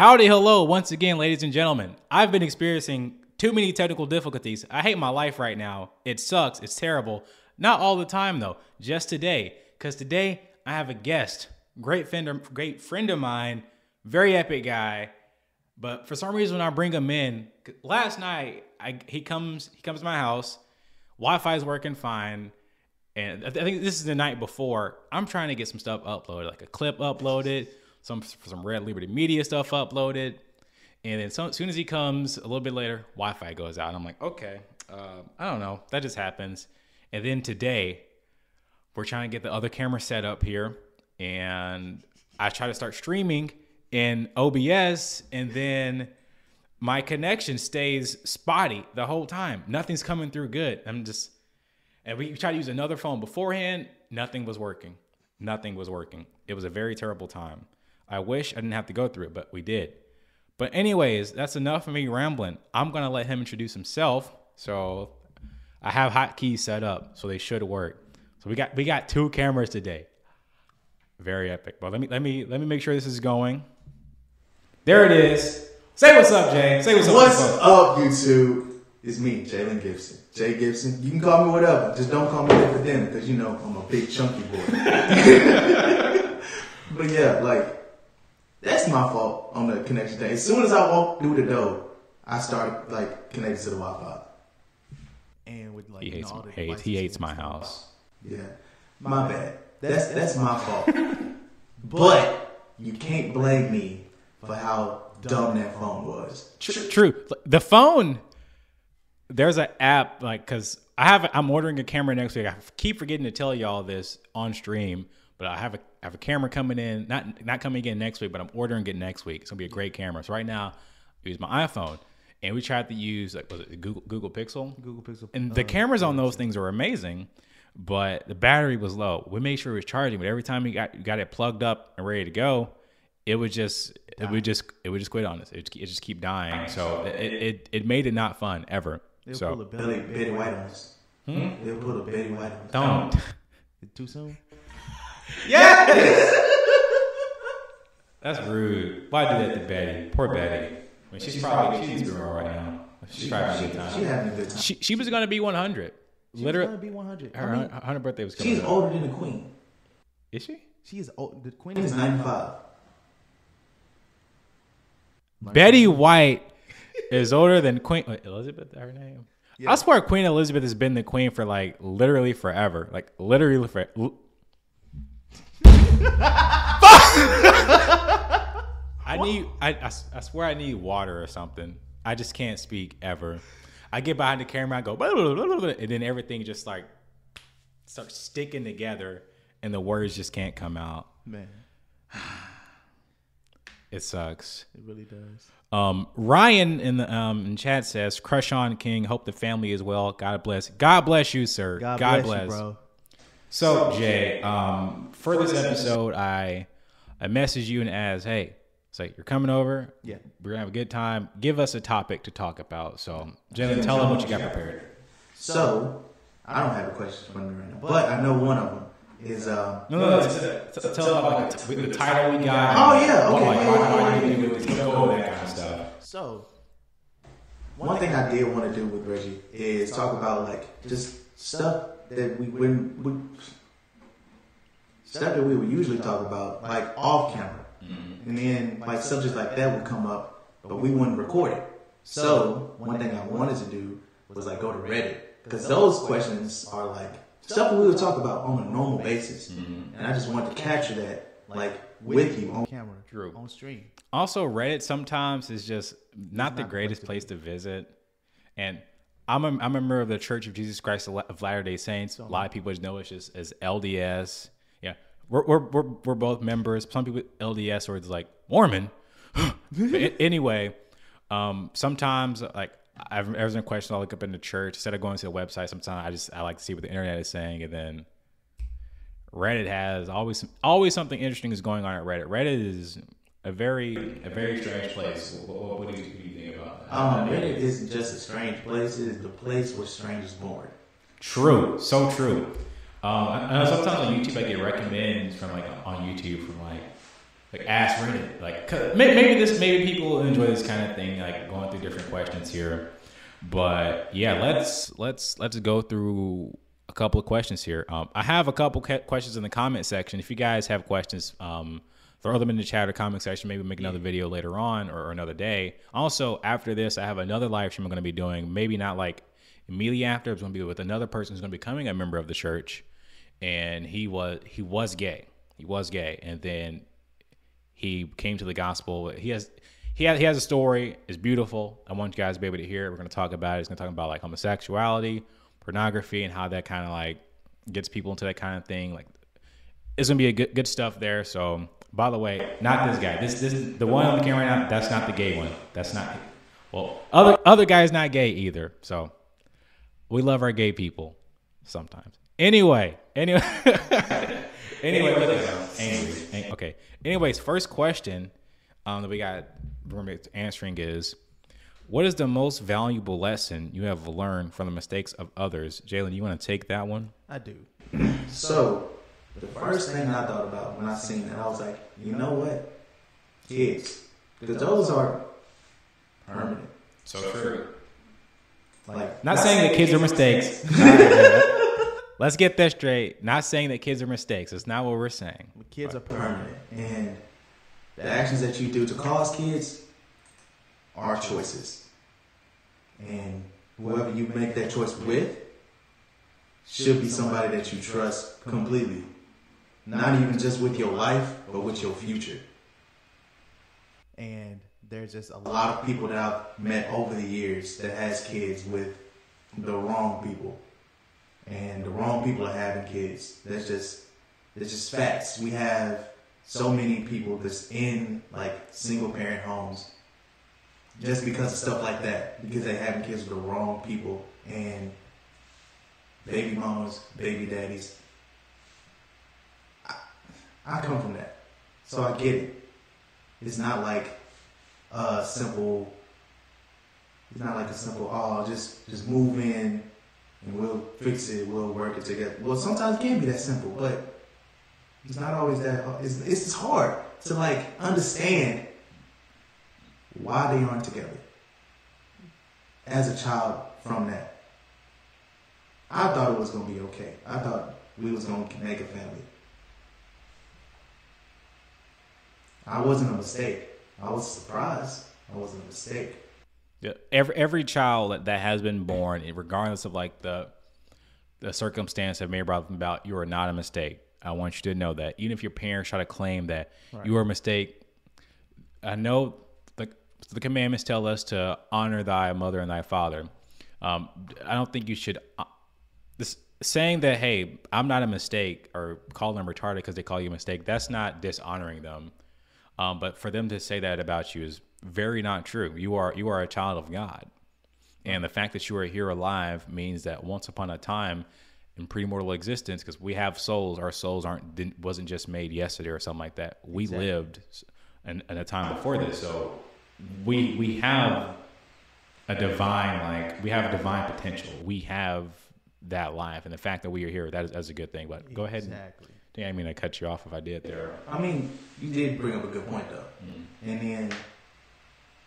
Howdy, hello, once again, ladies and gentlemen. I've been experiencing too many technical difficulties. I hate my life right now. It sucks. It's terrible. Not all the time though. Just today, because today I have a guest, great friend, great friend of mine, very epic guy. But for some reason, when I bring him in, last night I, he comes he comes to my house. Wi-Fi is working fine, and I think this is the night before. I'm trying to get some stuff uploaded, like a clip uploaded, some some Red Liberty Media stuff uploaded, and then so, as soon as he comes, a little bit later, Wi-Fi goes out. And I'm like, okay, uh, I don't know, that just happens. And then today, we're trying to get the other camera set up here, and I try to start streaming in OBS, and then my connection stays spotty the whole time. Nothing's coming through good. I'm just, and we tried to use another phone beforehand. Nothing was working. Nothing was working. It was a very terrible time. I wish I didn't have to go through it, but we did. But anyways, that's enough of me rambling. I'm gonna let him introduce himself. So I have hotkeys set up, so they should work. So we got we got two cameras today. Very epic. But let me let me let me make sure this is going. There it is. Say what's up, Jay. Say what's up. What's up, YouTube? It's me, Jalen Gibson. Jay Gibson. You can call me whatever. Just don't call me for dinner because you know I'm a big chunky boy. but yeah, like that's my fault on the connection thing. As soon as I walked through the door, I started like connected to the Wi-Fi. and with like He hates all the hates he hates my house. Yeah, my bad. That's that's my fault. But you can't blame me for how dumb that phone was. Tr- True. The phone. There's an app like because I have I'm ordering a camera next week. I keep forgetting to tell y'all this on stream, but I have a I have a camera coming in not not coming in next week, but I'm ordering it next week. It's gonna be a great camera. So right now, I use my iPhone, and we tried to use like was it Google Google Pixel? Google Pixel. And the uh, cameras on those things are amazing, but the battery was low. We made sure it was charging, but every time we got got it plugged up and ready to go, it would just it would just it would just quit on us. It it just keep dying. So it, it it made it not fun ever. They'll So pull a. Betty White on us. They'll put a Betty White on us. don't. Too soon. That's rude. Why do that to Betty? Poor Betty. I mean, she's probably she's doing all right now. She's probably having a good She time. having a good time. She she was gonna be 100. Literally, She's gonna be 100. her I mean, 100 birthday was coming. She's up. older than the Queen. Is she? she is old. The queen Queen is is 95. Betty White is older than Queen wait, Elizabeth. Her name. I swear Queen Elizabeth has been the queen for like literally forever. Like literally for. I need. I, I I swear I need water or something. I just can't speak ever. I get behind the camera. I go, "Blah, blah, blah, blah, blah," and then everything just like starts sticking together, and the words just can't come out. man. It sucks. It really does. Um, Ryan in the um in chat says, "Crush on King. Hope the family is well. God bless. God bless you, sir. God, God, bless, bless. you, bro. So Jay, um, for this episode, I I messaged you and asked, "Hey, it's like you're coming over. Yeah. we're gonna have a good time. Give us a topic to talk about." So, Jalen, tell them what you got prepared. So, I don't have a question for me right now, but I know one of them is uh, No, no, no. t- t- Tell them about like, the title we got. Oh, yeah, What, okay, like, yeah, why- yeah, why do you yeah, do this? Go over that kind of stuff. So, one thing I did want to do with Reggie is talk about like just stuff that we when we stuff that we would usually talk about like off camera, mm-hmm. and then like subjects like that would come up, but we wouldn't record it. So one thing I wanted to do was like go to Reddit because those questions are like stuff we would talk about on a normal basis, mm-hmm. and I just wanted to capture that like with you on camera. True. On stream. Also, Reddit sometimes is just not the not the greatest place place to visit. And I'm a, I'm a member of the Church of Jesus Christ of Latter Day Saints. A lot of people just know it just as LDS. Yeah, we're we're we're, we're both members. Some people LDS or it's like Mormon. anyway, um, sometimes like I've there's a question I look up in the church instead of going to the website. Sometimes I just I like to see what the internet is saying, and then Reddit has always always something interesting is going on at Reddit. Reddit is a very a very strange place. What, what, do, you, what do you think about that? Um, Reddit isn't just a strange place; it is the place where strange is born. True, so true. Um, I, I know sometimes on YouTube I get recommends from like on YouTube from like like ask Reddit. Like 'cause may- maybe this maybe people enjoy this kind of thing, like going through different questions here. But yeah, let's let's let's go through a couple of questions here. Um, I have a couple questions in the comment section. If you guys have questions, um, throw them in the chat or comment section. Maybe make another video later on or, or another day. Also, after this, I have another live stream I'm going to be doing. Maybe not like immediately after. It's going to be with another person who's going to be becoming a member of the church, and he was he was gay. He was gay, and then he came to the gospel. He has he has he has a story. It's beautiful. I want you guys to be able to hear it. We're going to talk about it. It's going to talk about like homosexuality, pornography, and how that kind of like gets people into that kind of thing. Like it's gonna be a good good stuff there. So by the way, not this guy. This this the one on the camera right now. That's not the gay one. That's not. Well, other other guy's not gay either. So we love our gay people sometimes. Anyway, anyway, anyway, look at him. Angry. Okay. Anyways, first question um, that we got remember answering is, what is the most valuable lesson you have learned from the mistakes of others? Jalen, you want to take that one? I do. So, the first thing I thought about when I seen that, I was like, you know what? Kids. Because those are permanent. So true. Like, Not saying that kids are mistakes. Let's get that straight. Not saying that kids are mistakes. It's not what we're saying. The kids are permanent. permanent. And the actions that you do to cause kids are choices. And whoever you make that choice with should be somebody that you trust completely. Not even just with your life, but with your future. And there's just a A lot. lot of people that I've met over the years that has kids with the wrong people. And the wrong people are having kids. That's just that's just facts. We have so many people that's in like single parent homes just because of stuff like that. Because they having kids with the wrong people and baby mamas, baby daddies. I, come from that. So I get it. It's not like a simple it's not like a simple oh just just move in and we'll fix it, we'll work it together. Well sometimes it can be that simple, but it's not always that hard. It's it's hard to like understand why they aren't together. As a child from that. I thought it was gonna be okay. I thought we was gonna make a family. I wasn't a mistake. I was surprised. I wasn't a mistake. Yeah, every every child that, that has been born, regardless of like the the circumstance that may have brought them about, you are not a mistake. I want you to know that. Even if your parents try to claim that you are a mistake, I know the the commandments tell us to honor thy mother and thy father. Um, I don't think you should. Uh, this saying that hey, I'm not a mistake, or call them retarded because they call you a mistake. That's not dishonoring them. Um, but for them to say that about you is very not true. You are you are a child of God, and the fact that you are here alive means that once upon a time in pre-mortal existence, because we have souls, our souls aren't didn't, wasn't just made yesterday or something like that. We lived in, in a time before this, so we we have a divine like we have a divine potential. We have that life, and the fact that we are here that is that's a good thing. But go ahead. And, Exactly. I mean I cut you off if I did there. I mean, you did bring up a good point though. Mm-hmm. And then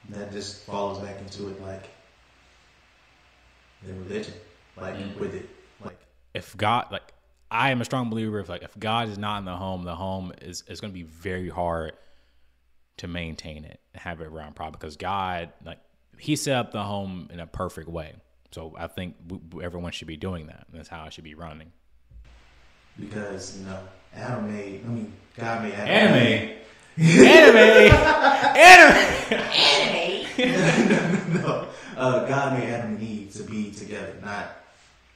that just follows back into it like the religion. Like mm-hmm. with it. Like if God like I am a strong believer if like if God is not in the home, the home is is going to be very hard to maintain it and have it around properly because God like He set up the home in a perfect way. So I think everyone should be doing that. And that's how it should be running. Because, you know, Adam made I mean God made Adam. Anime, anime, anime. Anime. no. Uh, God made Adam and Eve to be together, not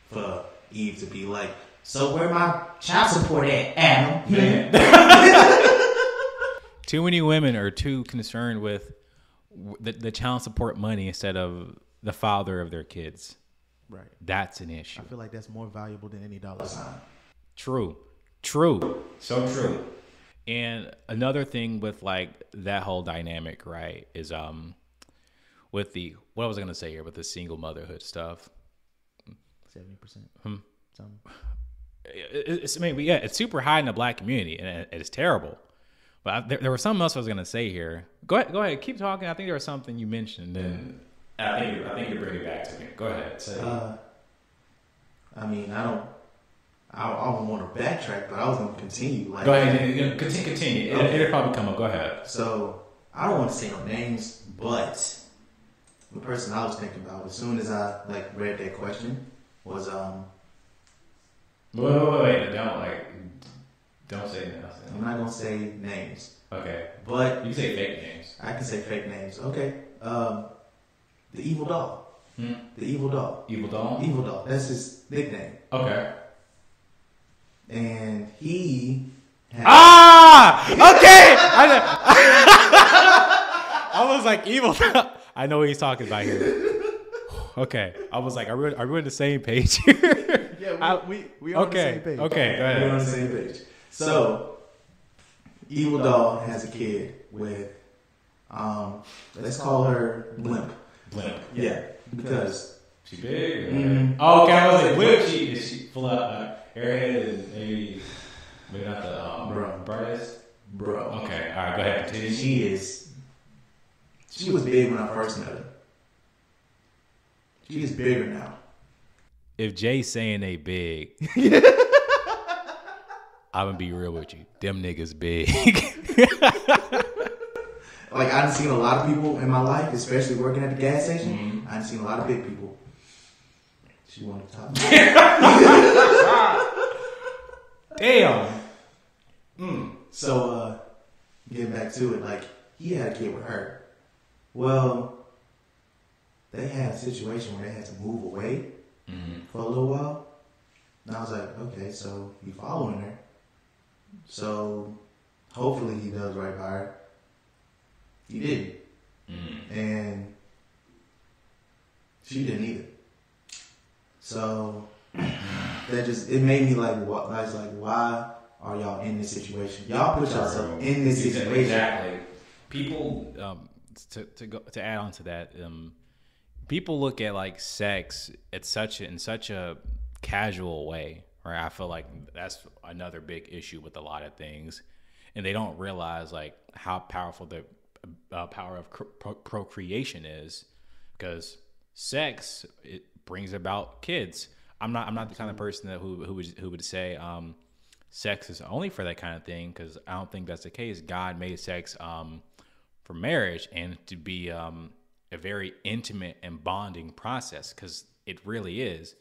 for Eve to be like, so where my child support at, Adam? Too many women are too concerned with the, the child support money instead of the father of their kids. right. That's an issue. I feel like that's more valuable than any dollar sign. True. True. So true. And another thing with like that whole dynamic, right, is um with the what was I gonna say here with the single motherhood stuff. Seventy percent. Hmm. Something. It- It's I mean, yeah, it's super high in the black community and it's terrible. But I, there, there was something else I was gonna say here. Go ahead, go ahead, keep talking. I think there was something you mentioned, and I think I think you bring it back to me. Go ahead. Say. Uh, I mean, I don't. I, I don't want to backtrack, but I was gonna continue. Like, go ahead, continue. continue. It, it'll probably come up. Go ahead. So I don't want to say no names, but the person I was thinking about as soon as I like read that question was um. Wait, wait, wait. Don't like. Don't say names. I'm not gonna say names, Okay. but You can say fake names. I can say fake names. Okay. Um, the evil dog. Hmm? The evil dog. Evil doll. Evil dog. That's his nickname. Okay. And he. Had, Ah! Okay! I, I was like, evil. I know what he's talking about here. Okay. I was like, are we, are we on the same page here? Yeah, we, I- we, we are okay. on the same page. Okay. Go We're on the same page. So, Evil Doll has a kid with, um, let's call her Blimp. Blimp. Yeah, because She big? Mhm. Oh, okay. I was like, what if she, is she full of uh, airhead and maybe, maybe not the um, Bro. brightest? bro, Okay. All right. Go ahead. Continue. she is, she was big when I first met her. She is bigger now. if Jay's saying they big, I'm gonna be real with you. Them niggas big. Like I've seen a lot of people in my life, especially working at the gas station. I've seen a lot of big people. She wanted to talk. Damn. Hmm, so, uh, getting back to it, like, he had a kid with her. Well, they had a situation where they had to move away mm-hmm. for a little while. And I was like, okay, so you following her. So, hopefully he does right by her. He didn't. Mm-hmm. And she didn't either. So, that just, it made me like, what, I was like, why are y'all in this situation? Y'all put yourself in this situation. Exactly. People um, to to go to add on to that, um, people look at like sex at such a, in such a casual way. Right, I feel like that's another big issue with a lot of things, and they don't realize like how powerful the uh, power of cr- pro- procreation is, because sex it brings about kids. I'm not I'm not the kind of person that who who would who would say um, sex is only for that kind of thing because I don't think that's the case. God made sex um, for marriage and to be um, a very intimate and bonding process because it really is.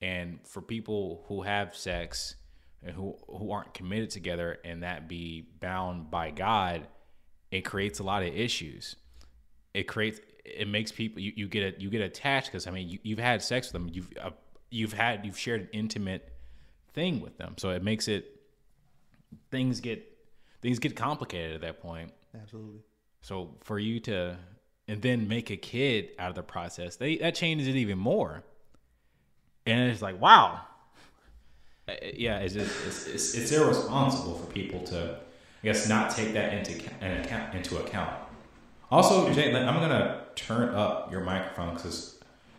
And for people who have sex and who who aren't committed together and that be bound by God, it creates a lot of issues. It creates it makes people you, you get a, you get attached because I mean you, you've had sex with them you've uh, you've had you've shared an intimate thing with them. So it makes it things get things get complicated at that point. Absolutely. so for you to and then make a kid out of the process they that changes it even more. And it's like wow. Uh, yeah it's just it's, it's, it's irresponsible for people to i guess not take that into account into account. Also jay i'm gonna turn up your microphone because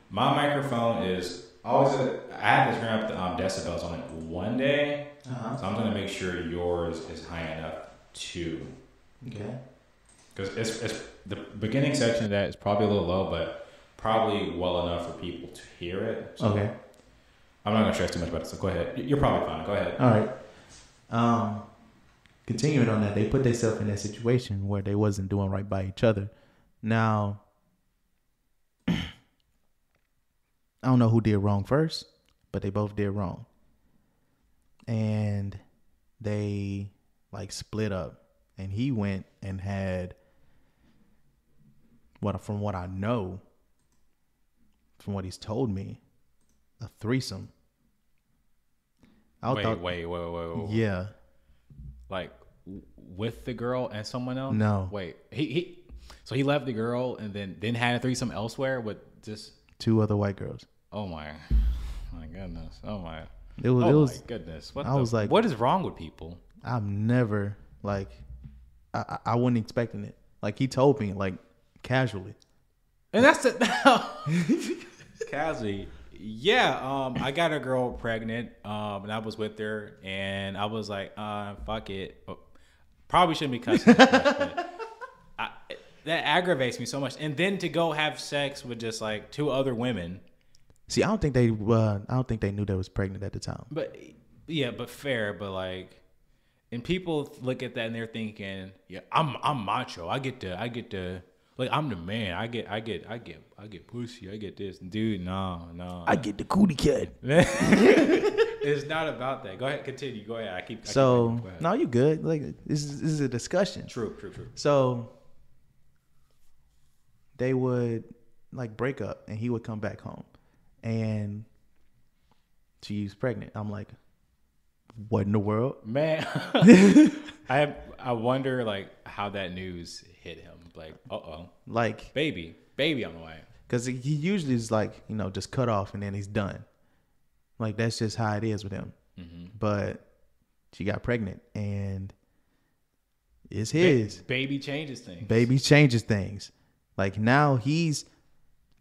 my microphone is always at, i had to turn up the um, decibels on it one day Uh-huh. so i'm gonna make sure yours is high enough too Okay. because it's, it's the beginning section of that is probably a little low, but probably well enough for people to hear it. So Okay. I'm not gonna stress too much about it. So go ahead. You're probably fine. Go ahead. All right. Um, continuing on that, they put themselves in that situation where they wasn't doing right by each other. Now, I don't know who did wrong first, but they both did wrong, and they like split up. And he went and had what, from what I know, from what he's told me, a threesome. I Wait, thought, wait, wait, wait, wait. yeah. Like with the girl and someone else. No. Wait. He he. So he left the girl and then then had a threesome elsewhere with just. Two other white girls. Oh my. My goodness. Oh my. It was. oh it was. my goodness. What I the- was like- what is wrong with people? I'm never like. I, I wasn't expecting it. Like he told me, like casually. And that's it. Casually. Yeah, um, I got a girl pregnant, um, and I was with her, and I was like, uh, fuck it. Probably shouldn't be cussing. that much, but I, that aggravates me so much. And then to go have sex with just like two other women. See, I don't think they. Uh, I don't think they knew they was pregnant at the time. But yeah, but fair. But like, and people look at that and they're thinking, yeah, I'm I'm macho. I get to I get to like I'm the man. I get I get I get I get pussy. I get this. Dude, no, no. I get the cootie cut. it's not about that. Go ahead, continue. Go ahead. I keep. I So ahead. no, you good. Like this is this is a discussion. True, true, true. So they would like break up, and he would come back home, and she's pregnant. I'm like, what in the world? Man, I I wonder like how that news hit him. Like, uh oh, Like, baby, baby on the way. because he usually is like, you know, just cut off and then he's done. Like that's just how it is with him. But she got pregnant, and it's his. Ba- baby changes things. Baby changes things. Like now he's,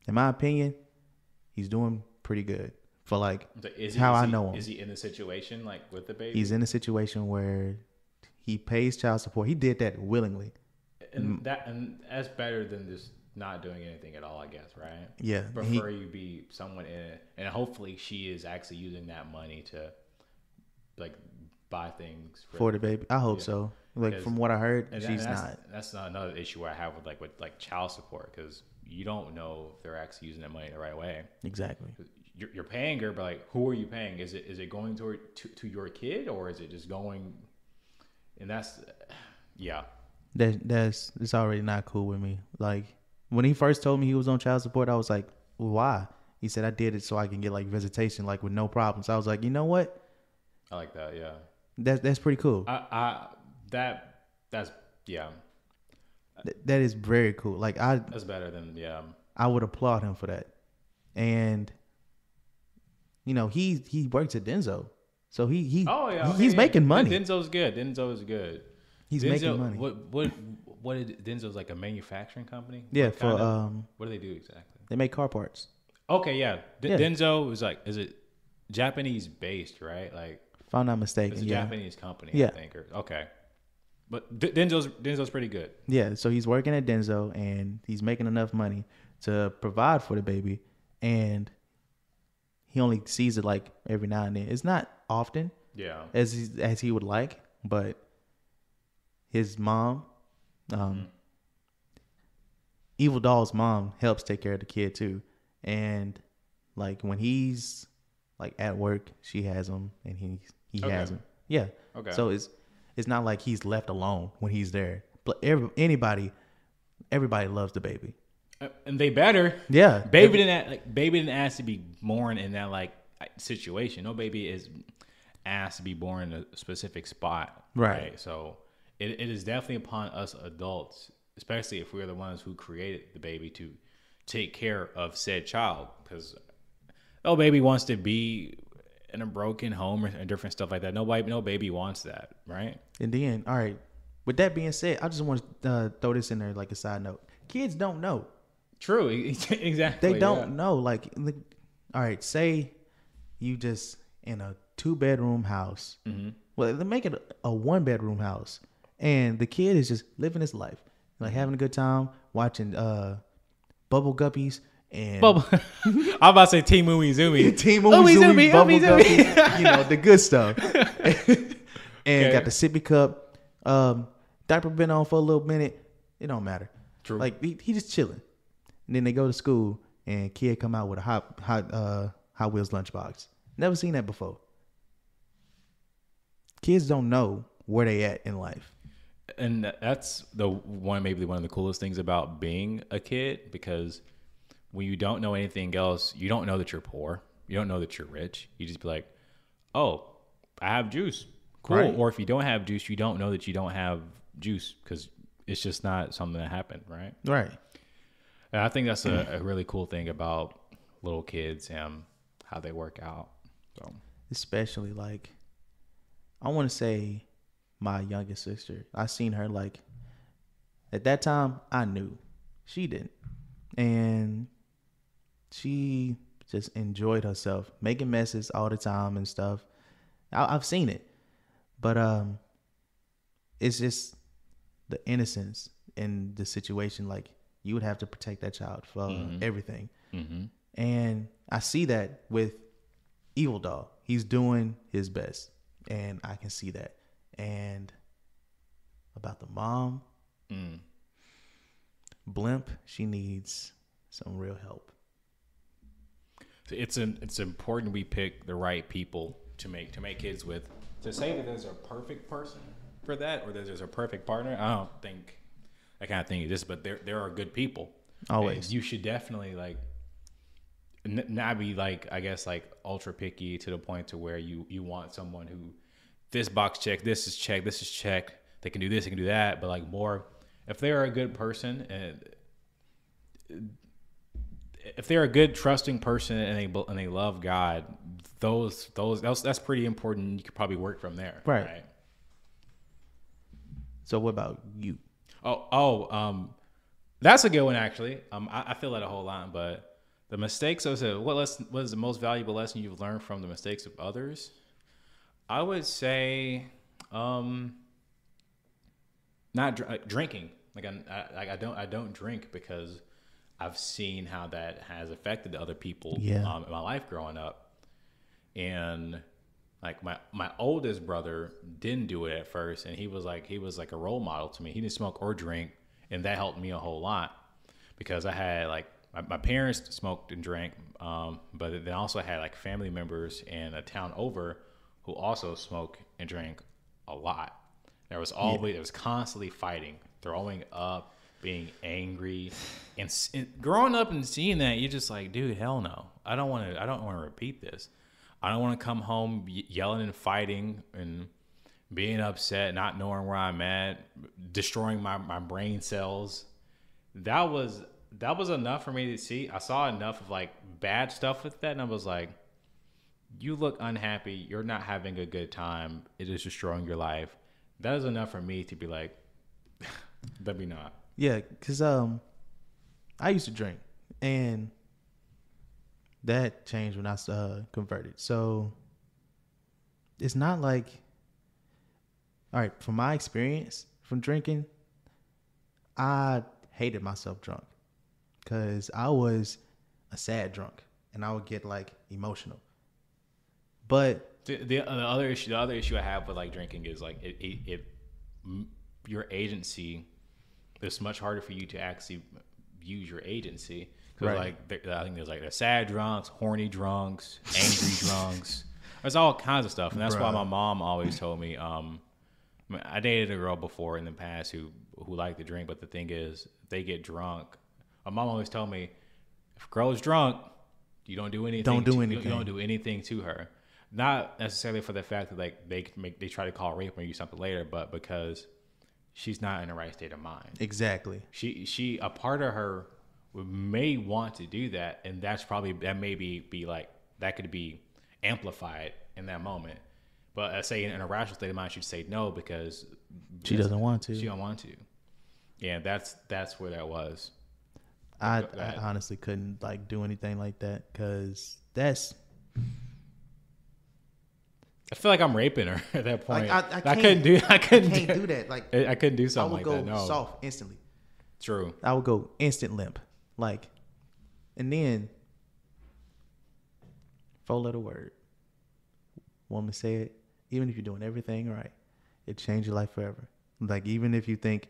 in my opinion, he's doing pretty good for like So is how is I know him. Is he in the situation like with the baby? he's in a situation where he pays child support. He did that willingly. and that and that's better than just not doing anything at all, I guess, right? Yeah, he- Prefer you be someone in it, and hopefully she is actually using that money to like buy things for the baby. I hope Yeah. so. Like from what I heard, that- she's that's, not. That's not another issue I have with like with like child support because you don't know if they're actually using that money the right way. Exactly. You're, you're paying her, but like, who are you paying? Is it is it going to to, to your kid or is it just going? And that's, yeah, That that's it's already not cool with me. Like when he first told me he was on child support, I was like, why? He said I did it so I can get like visitation, like with no problems. I was like, you know what? I like that. Yeah, That's that's pretty cool. I, I that that's yeah, Th- that is very cool. Like I that's better than yeah. I would applaud him for that. And you know, he he works at Denso. So he he Oh yeah, he's yeah. making money. Denzel's good. Denzel's good. He's Denzel, making money. What what what is Denzel's like a manufacturing company? yeah, for of- um what do they do exactly? they make car parts. Okay, yeah. D- Yeah. Denso is like, is it Japanese based, right? Like, If I'm not mistaken. it's a yeah. Japanese company, Yeah. I think. Or, okay. But D- Denzel's pretty good. Yeah, so he's working at Denso and he's making enough money to provide for the baby and he only sees it like every now and then. It's not often Yeah. as he, as he would like, but his mom um Evil Doll's mom helps take care of the kid too. And like when he's like at work, she has him and he he Okay. has him. Yeah. Okay. So it's it's not like he's left alone when he's there. But every, anybody everybody loves the baby. Uh, And they better. Yeah. Baby didn't like baby didn't ask to be born in that like situation. No baby is asked to be born in a specific spot. Right. So it, it is definitely upon us adults, especially if we're the ones who created the baby, to take care of said child. Because oh baby wants to be in a broken home or and different stuff like that. Nobody, no baby wants that, right? And then, all right. With that being said, I just want to uh, throw this in there like a side note. Kids don't know. True. exactly. They don't yeah. know. Like, like, all right, say you just in a two bedroom house. Mm-hmm. Well, they make it a, a one bedroom house, and the kid is just living his life, like having a good time, watching uh, Bubble Guppies and Bubble. I'm about to say Team Umizoomi. Team Umi Umizoomi, Zoomi, Bubble Umizoomi. Guppies, you know the good stuff. and Okay. got the sippy cup. Um, diaper been on for a little minute. It don't matter. True. Like he, he just chilling. And then they go to school and kid come out with a hot hot uh Hot Wheels lunchbox. Never seen that before. Kids don't know where they at in life. and that's the one maybe one of the coolest things about being a kid because when you don't know anything else you don't know that you're poor. You don't know that you're rich. You just be like oh i have juice. Cool. Right. or if you don't have juice you don't know that you don't have juice because it's just not something that happened right? Right. and i think that's a, a really cool thing about little kids and how they work out so. Especially like I want to say my youngest sister. I seen her like at that time I knew. She didn't, and she just enjoyed herself making messes all the time and stuff. I, I've seen it, but um, it's just the innocence in the situation. Like you would have to protect that child for mm-hmm. everything. Mm-hmm. And I see that with Evil Dog. He's doing his best, and I can see that. And about the mom, mm. Blimp, she needs some real help. It's an, it's important we pick the right people to make to make kids with. To say that there's a perfect person for that or that there's a perfect partner, I don't think I kind of think this, but there there are good people. Always. And you should definitely like n- not be like I guess like ultra picky to the point to where you you want someone who this box check, this is check, this is check. They can do this, they can do that, but like more if they are a good person and if they're a good trusting person and they and they love God, those those that's, that's pretty important. You could probably work from there, Right. So what about you? Oh, oh, um, that's a good one actually. Um, I, I feel that a whole lot, but the mistakes. I said, what lesson? What is the most valuable lesson you've learned from the mistakes of others? I would say, um, not dr- drinking. Like I, I, I don't, I don't drink because I've seen how that has affected other people Yeah. um, in my life growing up, and like my my oldest brother didn't do it at first, and he was like he was like a role model to me. He didn't smoke or drink, and that helped me a whole lot because I had like my, my parents smoked and drank, um, but then also had like family members in a town over who also smoke and drank a lot. There was always there was constantly fighting, throwing up, being angry, and, and growing up and seeing that, you're just like, dude, hell no, I don't want to. I don't want to repeat this. I don't want to come home yelling and fighting and being upset, not knowing where I'm at, destroying my, my brain cells. That was that was enough for me to see. I saw enough of like bad stuff with that, and I was like, "You look unhappy. You're not having a good time. It is destroying your life." That is enough for me to be like, "Let me not." Yeah, cause um, I used to drink, and that changed when I uh, converted. So it's not like, all right, from my experience from drinking, I hated myself drunk, cause I was a sad drunk, and I would get like emotional. But The, the, the other issue, the other issue I have with like drinking is like it, it, it your agency. It's much harder for you to actually use your agency because Right. like I think there's like the sad drunks, horny drunks, angry drunks. There's all kinds of stuff, and that's why my mom always told me. Um, I dated a girl before in the past who who liked to drink, but the thing is, they get drunk. My mom always told me, if a girl is drunk, you don't do anything. Don't do to- anything. You don't do anything to her. Not necessarily for the fact that like they make they try to call rape or you something later, but because she's not in the right state of mind. exactly, She she a part of her may want to do that, and that's probably that may be, be like that could be amplified in that moment. But I say in a rational state of mind, she'd say no because she doesn't want to. she don't want to. Yeah, that's that's where that was. I, I honestly couldn't like do anything like that because that's I feel like I'm raping her at that point. Like, I- I can't- couldn't do. I couldn't can't do, do that. Like I I couldn't do I something would like go that. No, soft instantly. true. I would go instant limp, like, and then four letter word. Woman say it. Even if you're doing everything right, it change your life forever. Like even if you think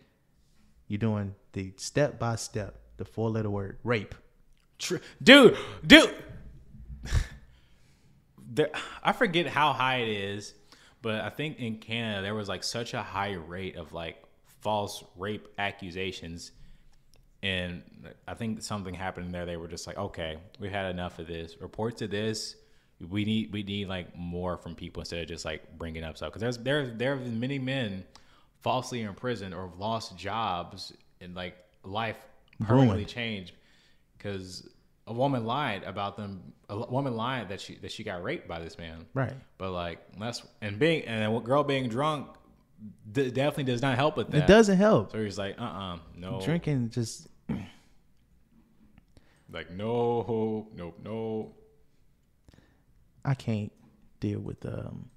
you're doing the step by step, the four letter word rape. True, dude, dude. there, I forget how high it is, but I think in Canada there was like such a high rate of like false rape accusations, and I think something happened there. They were just like, okay, we had enough of this. Reports to this. We need we need like more from people instead of just like bringing up stuff because there's there there have been many men falsely imprisoned or have lost jobs and like life permanently Ruined. changed because a woman lied about them. A woman lied that she that she got raped by this man. Right. But like that's and being and a girl being drunk d- definitely does not help with that. It doesn't help. So he's like, uh, uh no, Drinking just Like no hope, nope, no. I can't deal with um.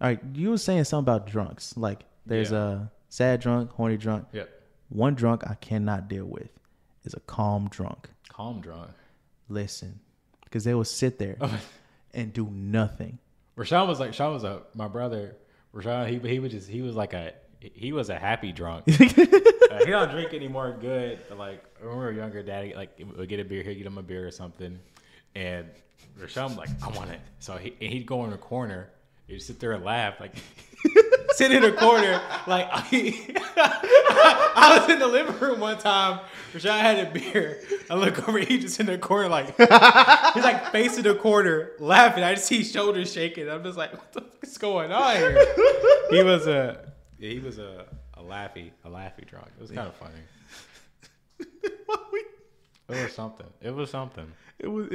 All right, you were saying something about drunks. Like there's Yeah. uh sad drunk, horny drunk. Yep. One drunk I cannot deal with is a calm drunk. Calm drunk. Listen, because they will sit there and do nothing. Rashawn was like, Rashawn was a my brother. Rashawn, he he was just he was like a he was a happy drunk. uh, he don't drink anymore. Good, but like when we were younger, daddy like would get a beer, he'd get him a beer or something, and Rashawn like I want it. So he he'd go in a corner, he'd sit there and laugh like. sit in a corner like I, I was in the living room one time. Rashawn had a beer. I look over, he just in the corner like he's like facing the corner laughing. I just see his shoulders shaking. I'm just like, what the fuck is going on here? he was a yeah, he was a, a laughy a laughy drunk. It was kind of funny. It was something. It was something. It was.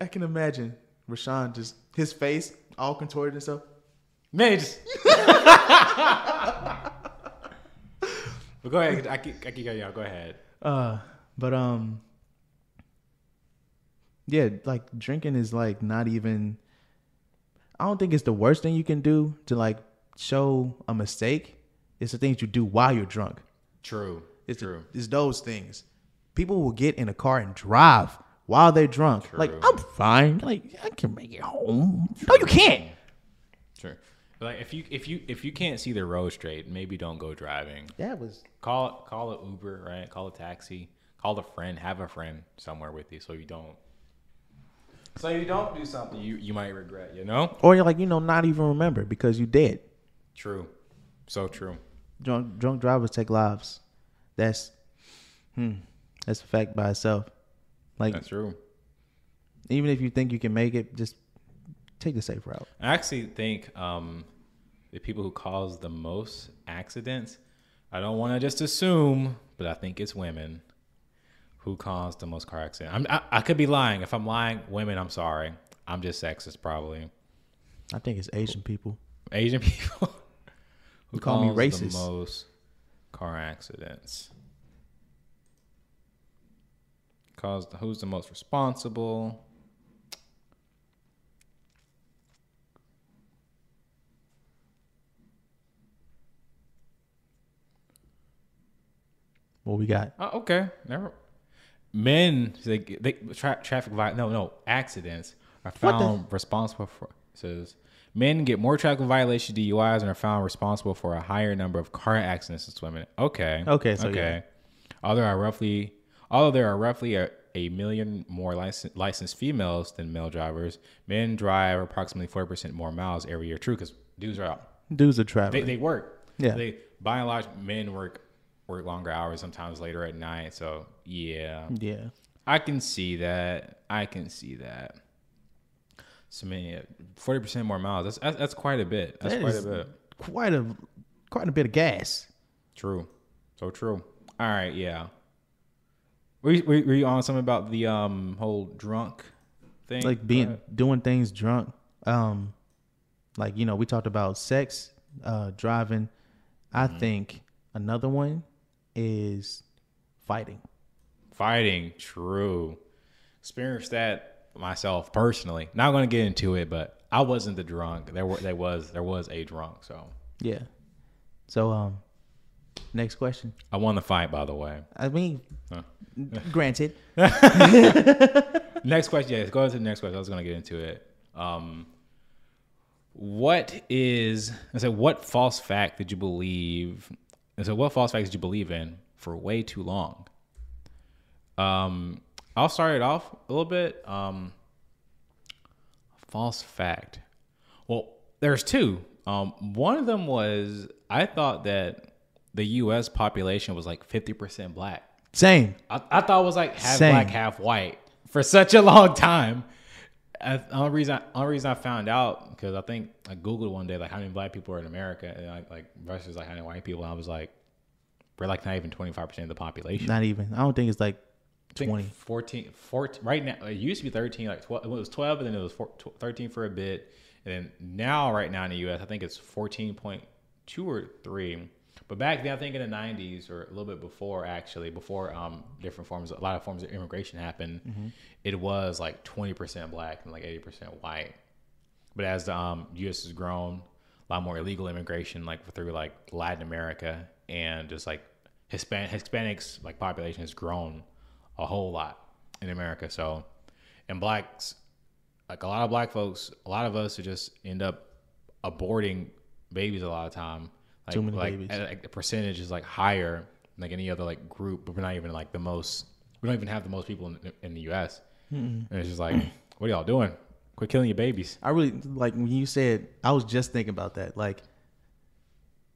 I can imagine Rashawn just his face all contorted and stuff. Just. but go ahead. I keep, I keep going. Y'all go ahead. Uh, but um, yeah, like drinking is like not even. I don't think it's the worst thing you can do to like show a mistake. It's the things you do while you're drunk. True. It's the- True. it's those things. People will get in a car and drive while they're drunk. Like I'm fine. Like I can make it home. No, you can't. True. Like if you if you if you can't see the road straight, maybe don't go driving. That was Call call an Uber, right? Call a taxi. Call a friend. Have a friend somewhere with you, so you don't. So you don't do something you you might regret. You know. or you're like you know not even remember because you did. True. So true. Drunk drunk drivers take lives. That's hmm. That's a fact by itself. Like That's true. even if you think you can make it, just take the safe route. I actually think um, the people who cause the most accidents, I don't want to just assume, but I think it's women who cause the most car accidents. I'm, I, I could be lying. If I'm lying, women, I'm sorry. I'm just sexist, probably. I think it's Asian people. Asian people who You call me racist. the most car accidents. Cause who's the most responsible? What we got? Oh, okay. Never. Men, they, they tra- traffic vi- no no accidents are found responsible for says men get more traffic violation DUIs and are found responsible for a higher number of car accidents than women. Okay. Okay, so okay. Although there are roughly although there are roughly a, a million more licensed licensed females than male drivers, men drive approximately forty percent more miles every year. True, because dudes are out Dudes are they, traveling. they work. Yeah. They by and large men work work longer hours, sometimes later at night. So yeah, yeah. I can see that. I can see that. So man, forty percent more miles. That's, that's that's quite a bit. That's That quite a bit. Quite a quite a bit of gas. True. So true. All right. Yeah. Were you, were you- on something about the um whole drunk thing? Like being doing things drunk. Um like you know, we talked about sex, uh driving. I Mm-hmm. think another one is fighting. fighting. True. Experienced that myself personally. Not going to get into it, but I wasn't the drunk. There were there was there was a drunk. So Yeah. So um next question. I won the fight, by the way. I mean Huh. granted. Next question. Yeah, go to the next question. I was going to get into it. Um, what is I said? What false fact did you believe? I so, what false facts did you believe in for way too long? Um, I'll start it off a little bit. Um, false fact. Well, there's two. Um, one of them was I thought that the U.S. population was like 50% black. Same. I, I thought it was like half Same. black, half white for such a long time. Uh, the only reason, only reason I found out because I think I googled one day like how many black people are in America and like, like versus like how many white people. I was like, we're like not even twenty five percent of the population. Not even. I don't think it's like I think 20. 14, 14 right now it used to be 13 like 12 it was 12 and then it was four, tw- 13 for a bit and then now right now in the us i think it's 14.2 or 3 but back then i think in the 90s or a little bit before actually before um different forms a lot of forms of immigration happened it was like 20% black and like 80% white but as the um, us has grown a lot more illegal immigration like through like latin america and just like Hispan Hispanics like population has grown a whole lot in America. So, and blacks, like a lot of black folks, a lot of us who just end up aborting babies a lot of time. Like, Too many like, babies. like the percentage is like higher than like any other like group, but we're not even like the most. We don't even have the most people in, in the U.S. And it's just like, what are y'all doing? Quit killing your babies. I really like when you said. I was just thinking about that. Like,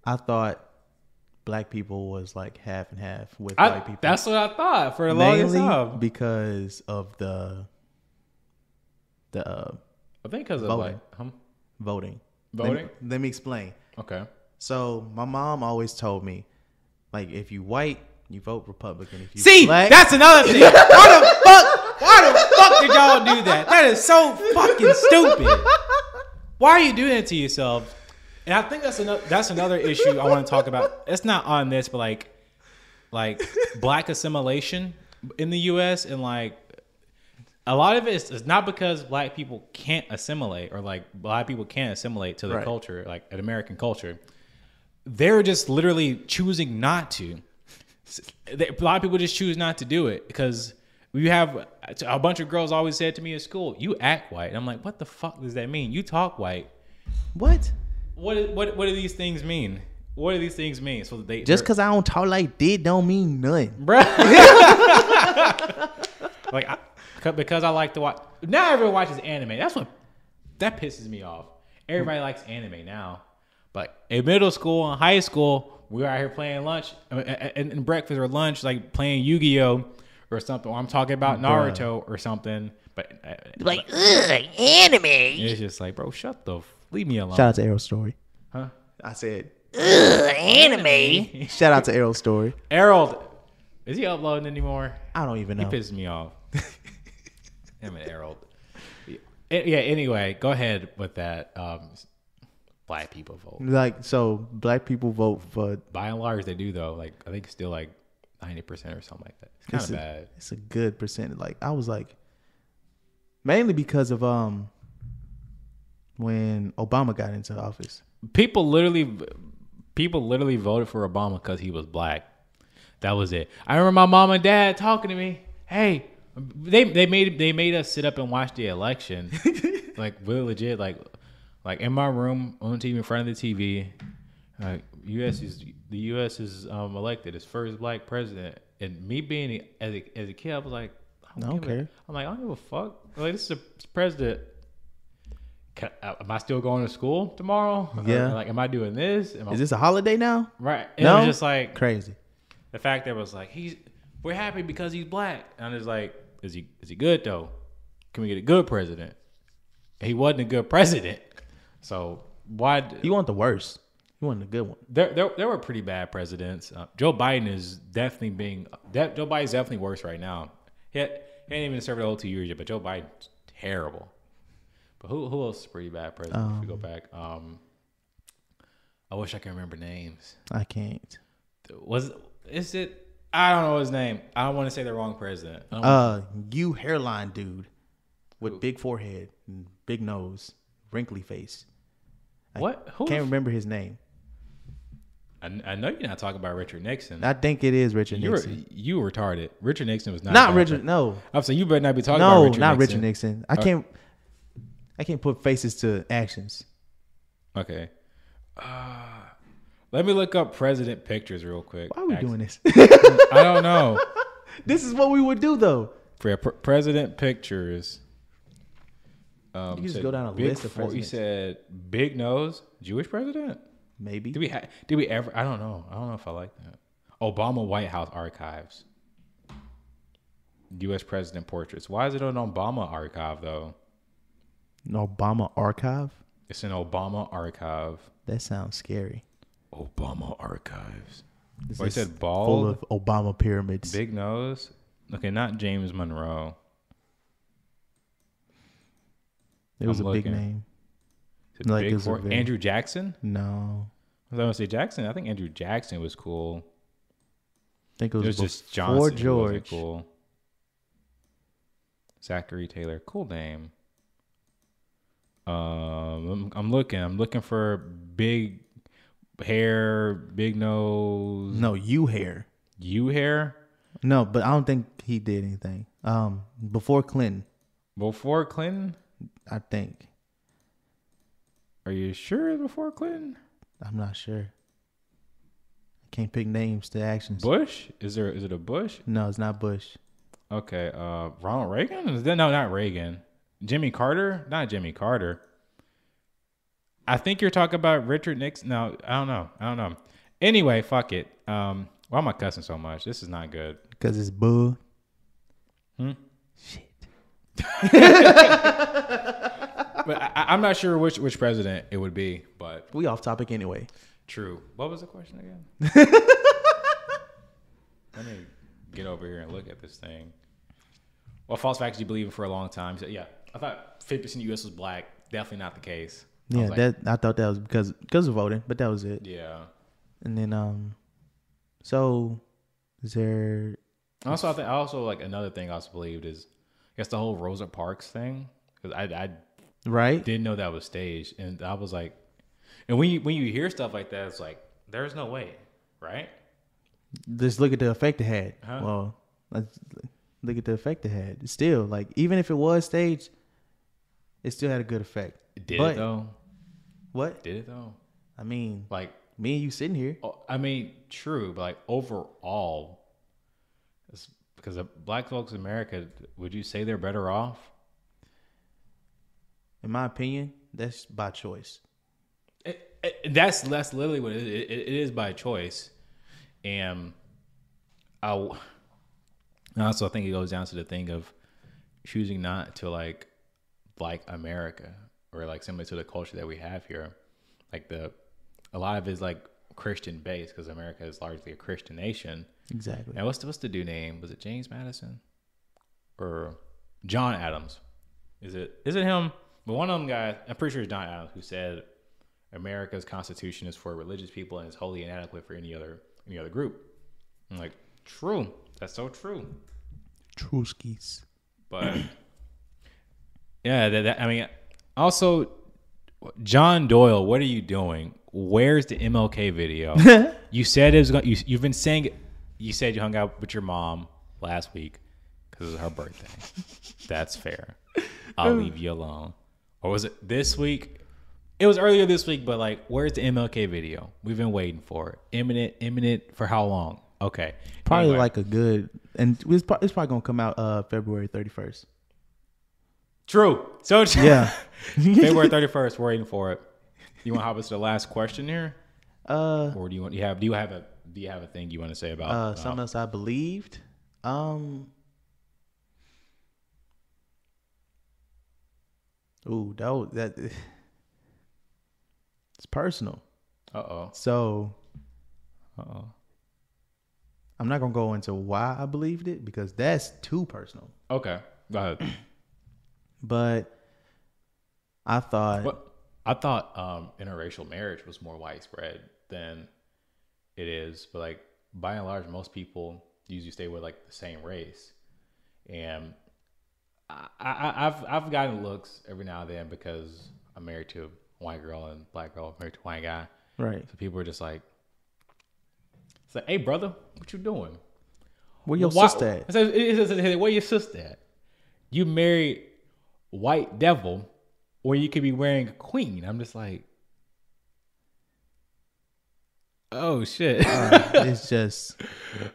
I thought black people was like half and half with I, white people. that's what I thought for a long time. because of the the uh, I think because of like, hum, voting. Let me- Voting? let me explain. okay. So my mom always told me, like, if you white, you vote Republican. If you See, black, that's another thing. Why the fuck? Why the fuck did y'all do that? That is so fucking stupid. Why are you doing it to yourself? And I think that's another that's another issue I want to talk about. It's not on this, but like, like black assimilation in the U.S. and like a lot of it is, is not because black people can't assimilate or like black people can't assimilate to the Right. culture, like an American culture. They're just literally choosing not to. A lot of people just choose not to do it because we have a bunch of girls always said to me at school, "You act white." And I'm like, "What the fuck does that mean? You talk white." what? What what what do these things mean? What do these things mean? So they Just because I don't talk like that don't mean nothing. bruh. like I, 'cause- because I like to watch. Now everyone watches anime. That's what that pisses me off. Everybody likes anime now, but in middle school and high school, we were out here playing lunch uh, and, and breakfast or lunch, like playing Yu Gi Oh or something. Or I'm talking about Naruto or something. But uh, Like, ugh, anime. it's just like, bro, shut the f- leave me alone. Shout out to Arrow Story. Huh? I said, Ugh, anime. shout out to Arrow Story. Harold, is he uploading anymore? I don't even know. He know. pisses me off. Him and Harold. Yeah, yeah, anyway, go ahead with that. Um, black people vote. Like, so black people vote for By and large, they do, though. Like, I think still like 90% or something like that. It's kind of bad. It's a good percentage. Like I was like, mainly because of um when Obama got into office. People literally, people literally voted for Obama because he was black. That was it. I remember my mom and dad talking to me. Hey, they they made they made us sit up and watch the election, like really legit, like like in my room on TV in front of the TV. Like U.S. is the U.S. is um, elected its first black president, and me being as a, as a kid, I was like, I I don't care. I'm like, I don't give a fuck. Like this is a president. Can, uh, am I still going to school tomorrow? Or, Yeah. like, am I doing this? Am I, Is this a holiday now? right? And No? It was just like Crazy. the fact that it was like he's we're happy because he's black, and it's like, is he is he good though? Can we get a good president? He wasn't a good president, so why? d- You want the worst. You want the good one. There, there, there were pretty bad presidents. Uh, Joe Biden is definitely being. De- Joe Biden's definitely worse right now. He, had, he ain't even served the whole two years yet, but Joe Biden's terrible. But who, who else is a pretty bad president? if we go back, um, I wish I could remember names. I can't. Was is it? I don't know his name. I don't want to say the wrong president. Uh, you hairline dude with big forehead, and big nose, wrinkly face. What? Who? Can't remember his name. I, I know you're not talking about Richard Nixon. I think it is Richard you were Nixon. you retarded. Richard Nixon was not. Not Richard. No, I'm saying you better not be talking about no, Richard not Nixon. Richard Nixon. I can't. I can't put faces to actions. Okay. Uh, let me look up president pictures real quick. Why are we doing this? I don't know. this is what we would do, though. Pre- president pictures. Um, You can just go down a big list of four- presidents. said big nose, Jewish president. Maybe. Did we ha- did we ever? I don't know. I don't know if I like that. Obama White House archives. U.S. president portraits. Why is it an Obama archive though? An Obama archive. It's an Obama archive. That sounds scary. Obama archives. This Well, he said full of Obama pyramids. big nose. Okay, not James Monroe. It was I'm a big name. Like, big it a very- Andrew Jackson. No, I was gonna say Jackson. I think Andrew Jackson was cool. I think it It was, was just Johnson. George. Cool. Zachary Taylor. Cool name. Um, I'm, I'm looking. I'm looking for big, hair, big nose, No, you hair. you hair. No, but I don't think he did anything. Um, before Clinton, Before Clinton? I think. Are you sure it's before Clinton? I'm not sure. I can't pick names to actions. Bush? Is there is it a Bush? No, it's not Bush. Okay, uh Ronald Reagan? Is that, no, not Reagan. Jimmy Carter? Not Jimmy Carter. I think you're talking about Richard Nixon. No, I don't know. I don't know. Anyway, fuck it. Um, why am I cussing so much? This is not good. Because it's bull. Hmm? Shit. But I, I'm not sure which which president it would be. But We off topic anyway. true. What was the question again? Let me get over here and look at this thing. Well, false facts you believe in for a long time. So, yeah, I thought 50% of the U.S. was black. Definitely not the case. Yeah, was like, that I thought that was because because of voting, but that was it. Yeah. And then um, so is there? Also, I think also like another thing I also believed is, I guess the whole Rosa Parks thing because I I Right? didn't know that was staged, and I was like, and when you when you hear stuff like that, it's like there's no way, right? Just look at the effect it had. Huh? Well, look at the effect it had. Still, like even if it was staged, it still had a good effect. Did But- it though? What? Did it though? I mean, Like, me and you sitting here. oh, I mean, true, but like overall, because black folks in America, would you say they're better off? In my opinion, that's by choice. It, it, that's that's literally what it is. It, is by choice, and I also think it goes down to the thing of choosing not to like like America or like similar to the culture that we have here. Like the a lot of it is like Christian base because America is largely a Christian nation. Exactly. And what's the, what's the dude name? Was it James Madison or John Adams? Is it is it him? But one of them guys, I'm pretty sure it's John Adams, who said America's constitution is for religious people and is wholly inadequate for any other any other group. I'm like, true. That's so true. Truskis. But yeah, that, that- I mean, also John Doyle, what are you doing? Where's the MLK video? you said it was going. You, you've been saying it. You said you hung out with your mom last week because it was her birthday. That's fair. I'll leave you alone. Or was it this week? It was earlier this week, but like, where's the MLK video? We've been waiting for it. Imminent, imminent for how long? Okay, Probably Anyway. like a good, and it's, pro- it's probably gonna come out uh February thirty first. true. So true. Yeah. February thirty first. We're waiting for it. You want to hop us to the last question here, Uh, or do you want you have do you have a do you have a thing you want to say about uh, something else I believed. Um. Ooh, that was, that. It's personal, Uh oh. so Uh oh. I'm not gonna go into why I believed it because that's too personal. Okay. Go ahead. But I thought What I thought um, interracial marriage was more widespread than it is, but like by and large, most people usually stay with like the same race, and I, I, I've I've gotten looks every now and then because I'm married to a white girl and black girl married to a white guy. right. So people are just like, it's like, hey brother, what you doing? Where your Why- sister at? It says, it says, where your sister at? You married white devil, or you could be wearing a queen. I'm just like, oh shit. Uh, it's just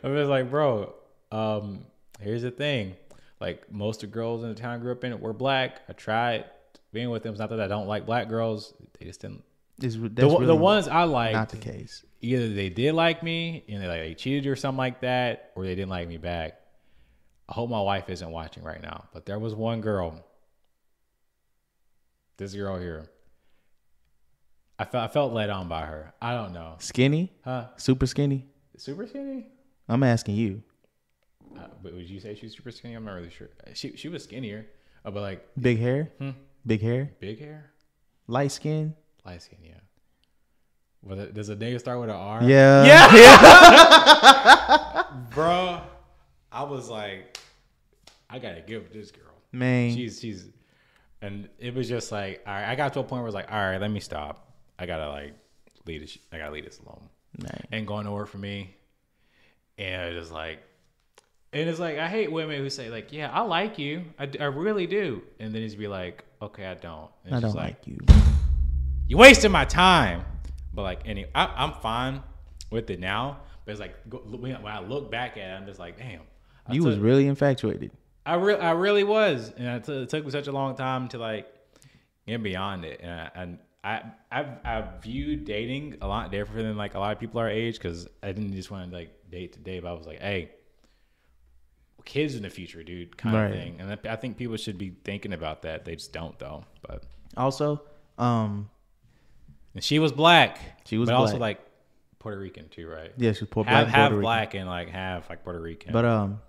I'm just like, bro. Um, here's the thing. Like most of the girls in the town I grew up in were black. I tried being with them. It's not that I don't like black girls. They just didn't. it's The, that's the ones I like. not the case. either they did like me and they like they cheated or something like that, or they didn't like me back. I hope my wife isn't watching right now, but there was one girl. This girl here. I felt I felt led on by her. I don't know, Skinny, huh? super skinny. Super skinny. I'm asking you. Uh, but would you say she's super skinny? I'm not really sure. She she was skinnier, uh, but like Big hair, Hmm. big hair, big hair, light skin. light skin. Yeah. Well, does a nigga start with an R? Yeah, Yeah. bro. I was like, I gotta give this girl. man. She's she's, and it was just like, all right. I got to a point where I was like, all right, let me stop. I gotta like leave this. I gotta leave this alone. Nah. Ain't going to work for me. And it's like, and it's like I hate women who say like, "Yeah, I like you, I, I really do," and then just be like, "Okay, I don't." And I don't just like you. you wasted my time. But like, any, I, I'm fine with it now. But it's like when I look back at it, I'm just like, damn. I You was really infatuated. I re- I really was, and it, t- it took me such a long time to like get beyond it. And I and I I, I view dating a lot different than like a lot of people our age because I didn't just want to like date to date, but I was like, hey, kids in the future, dude, kind Right. of thing. And I, I think people should be thinking about that. They just don't though. But Also, um, and she was black. She was but also like Puerto Rican too, right? yeah, she was Puerto Half, black, half Puerto black and like half like Puerto Rican. But um,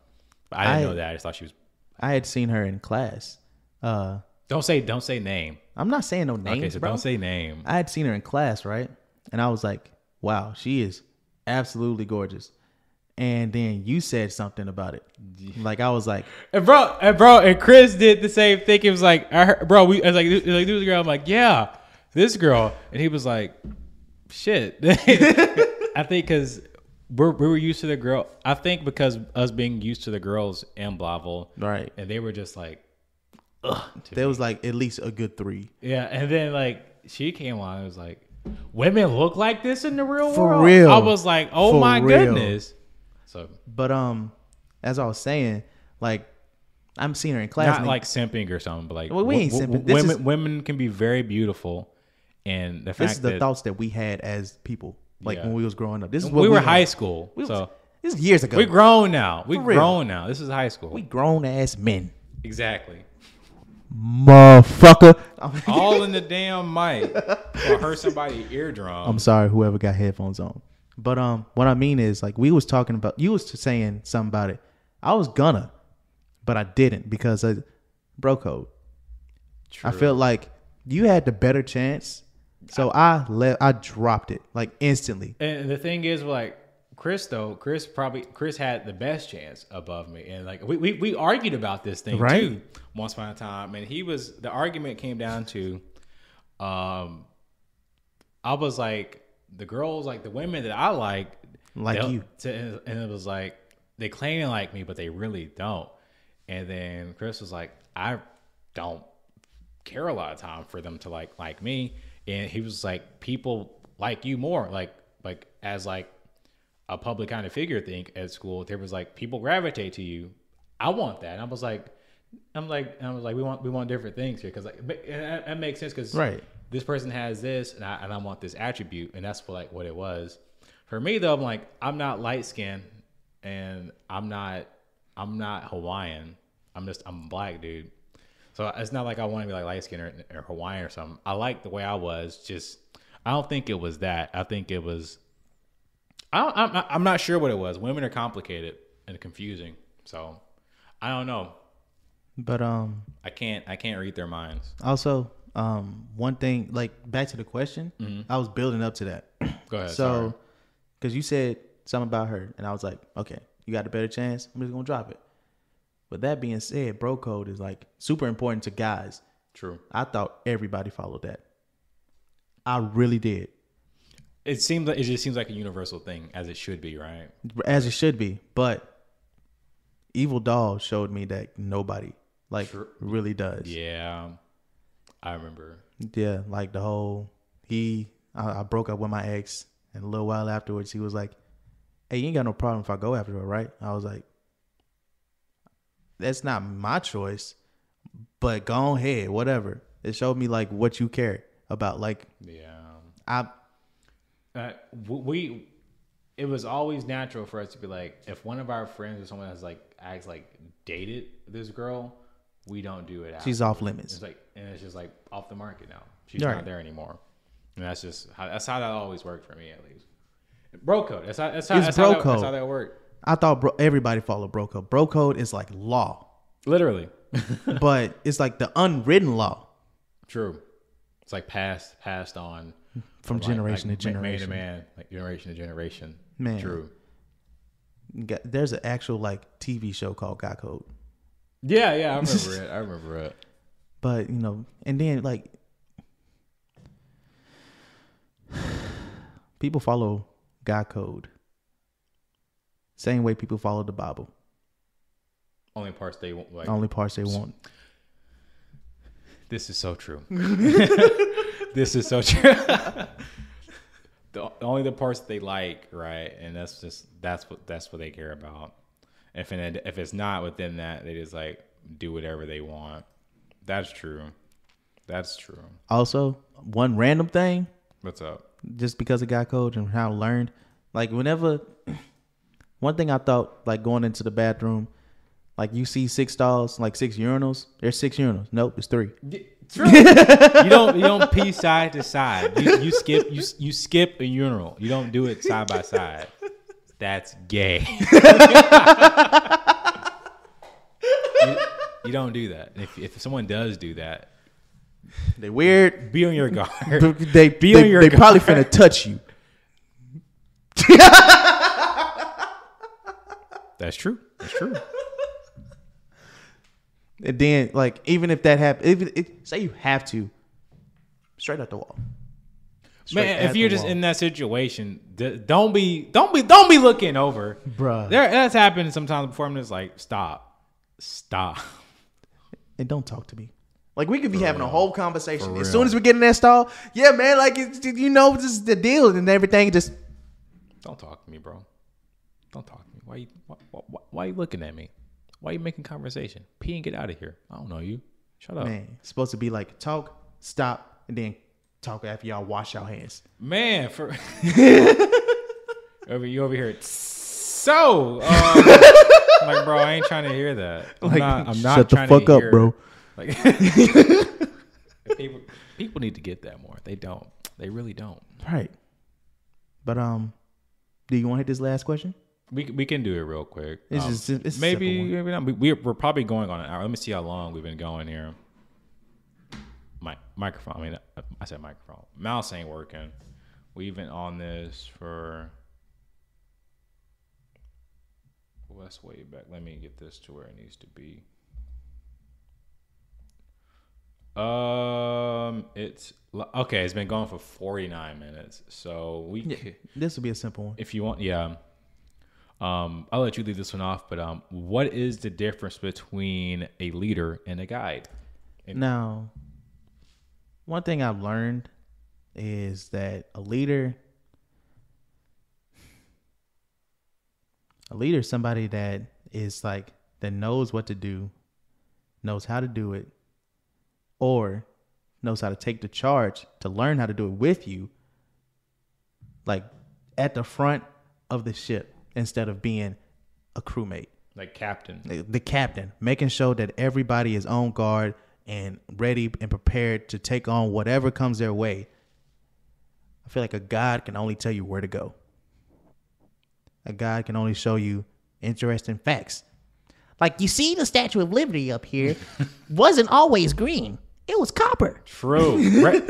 I didn't I- know that. I just thought she was. I had seen her in class. Uh, Don't say don't say name. I'm not saying no names, okay, so bro. don't say name. I had seen her in class, right? And I was like, wow, she is absolutely gorgeous. And then you said something about it. Like I was like, And bro, and bro, and Chris did the same thing. It was like, I heard, bro, we I was like, like this was a girl. I'm like, yeah, this girl, and he was like, shit. I think because we're, we were used to the girl. I think because us being used to the girls in Blavel, right. and they were just like, ugh. There was like at least a good three. yeah, and then like she came on, it was like, women look like this in the real For world. real. I was like, oh For my real. goodness. So But um, as I was saying, like I'm seeing her in class. not and- like simping or something, but like Well, we ain't w- simping. This women is- women can be very beautiful, and the this fact is the that thoughts that we had as people, like Yeah. when we was growing up. This is what we were high school, We was- so This is years ago. we grown now. We grown now. This is high school. we grown ass men, exactly. motherfucker. All in the damn mic or hurt somebody's eardrum. I'm sorry, whoever got headphones on. But um, what I mean is like we was talking about. You was saying something about it. I was gonna, but I didn't because I, bro code. True. I felt like you had the better chance, so I let I dropped it like instantly. And the thing is, like Chris, though, Chris probably Chris had the best chance above me, and like we we, we argued about this thing Right. too once upon a time, and he was the argument came down to, um, I was like the girls, like the women that I like, Like you. to, and it was like they claim they like me, but they really don't. And then Chris was like, I don't care a lot of time for them to like like me and he was like people like you more. Like like as like a public kind of figure thing at school there was like people gravitate to you. I want that. And i was like i'm like i was like we want we want different things here. Because like that, makes sense because Right. this person has this and I, and I want this attribute. And that's what like what it was. For me though i'm like i'm not light skinned and i'm not i'm not hawaiian. I'm just i'm black dude so it's not like I want to be like light skinned or, or Hawaiian or something. I like the way I was. Just I don't think it was that. I think it was. I don't, I'm not, I'm not sure what it was. Women are complicated and confusing. So I don't know. But um, I can't I can't read their minds. also um, one thing like back to the question, I was building up to that. Go ahead. So, because you said something about her, and I was like, okay, you got a better chance. I'm just gonna drop it. But that being said, bro code is like super important to guys. true. I thought everybody followed that. I really did, It seems like it just seems like a universal thing, as it should be, right? as it should be. But Evil Doll showed me that nobody like True. really does. Yeah, I remember. Yeah, like the whole he I, I broke up with my ex, and a little while afterwards he was like, "Hey, you ain't got no problem if I go after her, right?" I was like, "That's not my choice, but go ahead, whatever." It showed me like what you care about. Like Yeah. I, uh, we it was always natural for us to be like if one of our friends or someone has like acts like dated this girl we don't do it she's afterwards. off limits. it's like and it's just like off the market now she's not there anymore and that's just how that's how that always worked for me at least bro code that's how that's how, It's that's, bro how that, that's how that worked I thought bro, everybody followed bro code. Bro code is like law, literally but it's like the unwritten law true it's like passed passed on from like- generation like to ma- man to generation. man like generation to generation Man. true There's an actual like TV show called Guy Code. yeah yeah i remember it i remember it But you know, and then like people follow Guy code. Same way people follow the Bible. Only parts they want. Like, Only parts they want. This is so true. this is so true. the, only the parts they like, right? And that's just that's what that's what they care about. If it, if it's not within that, they just like do whatever they want. That's true. That's true. Also, one random thing, What's up? just because of Guy code and how I learned, like whenever, one thing I thought, like going into the bathroom, like you see six stalls, like six urinals. There's six urinals. Nope, it's three. True. you don't you don't pee side to side. You, you skip you you skip a urinal. You don't do it side by side. That's gay. you, you don't do that. If if someone does do that, They weird. be on your guard. They Be they, on your they probably finna touch you. That's true. That's true. And then, like, even if that happens, even it, say you have to, straight out the wall. Straight Man, if you're just wall. in that situation, d- don't be don't be don't be looking over. Bruh. There that's happened sometimes before. I'm just like, stop. Stop. and don't talk to me. Like we could be having a whole conversation. For As real. soon as we get in that stall, yeah, man, like it's, you know, this is the deal, and everything just Don't talk to me, bro. Don't talk to me. Why you why, why, why you looking at me? Why you making conversation? Pee and get out of here. I don't know you. Shut up. Man, man, it's supposed to be like talk, stop, and then talk after y'all wash your hands. Man, for over you over here. So, um, like, bro, I ain't trying to hear that. I'm Like, not. I'm not shut the fuck to up, hear- bro. Like, people, people need to get that more. They don't. They really don't. Right. But um, do you want to hit this last question? We we can do it real quick. It's Um, just- it's maybe maybe not. We, we're we're probably going on an hour. Let me see how long we've been going here. My microphone. I mean, uh, I said microphone. Mouse ain't working. We've been on this for. Well, that's way back. Let me get this to where it needs to be. Um, it's okay. It's been going for forty nine minutes, so we. could- This will be a simple one. if you want, yeah. Um, I'll let you leave this one off, but um, what is the difference between a leader and a guide? Now, one thing I've learned is that a leader, a leader is somebody that is like that knows what to do, knows how to do it, or knows how to take the charge to learn how to do it with you, like at the front of the ship instead of being a crewmate Like captain. the the captain, making sure that everybody is on guard and ready and prepared to take on whatever comes their way. I feel like a God can only tell you where to go. A God can only show you interesting facts. Like, you see the Statue of Liberty up here wasn't always green. It was copper. True. Red-